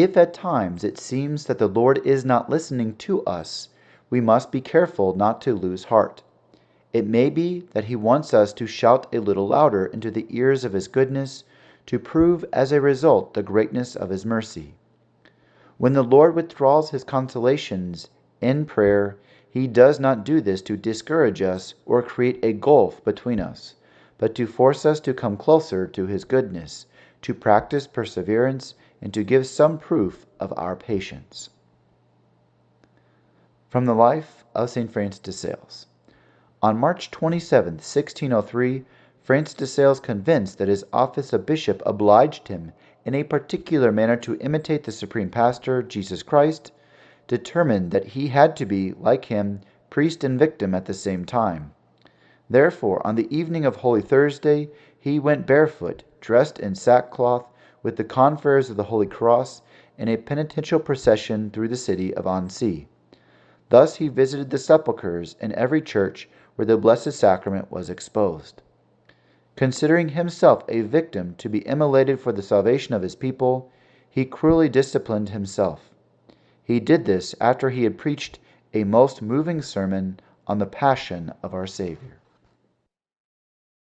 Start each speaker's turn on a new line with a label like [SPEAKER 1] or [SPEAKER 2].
[SPEAKER 1] If at times it seems that the Lord is not listening to us, we must be careful not to lose heart. It may be that He wants us to shout a little louder into the ears of His goodness, to prove as a result the greatness of His mercy. When the Lord withdraws His consolations in prayer, He does not do this to discourage us or create a gulf between us, but to force us to come closer to His goodness, to practice perseverance, and to give some proof of our patience. From the life of St. Francis de Sales. On March 27, 1603, Francis de Sales, convinced that his office of bishop obliged him in a particular manner to imitate the supreme pastor, Jesus Christ, determined that he had to be, like him, priest and victim at the same time. Therefore, on the evening of Holy Thursday, he went barefoot, dressed in sackcloth, with the confreres of the Holy Cross in a penitential procession through the city of Annecy. Thus he visited the sepulchres in every church where the Blessed Sacrament was exposed. Considering himself a victim to be immolated for the salvation of his people, he cruelly disciplined himself. He did this after he had preached a most moving sermon on the Passion of our Savior.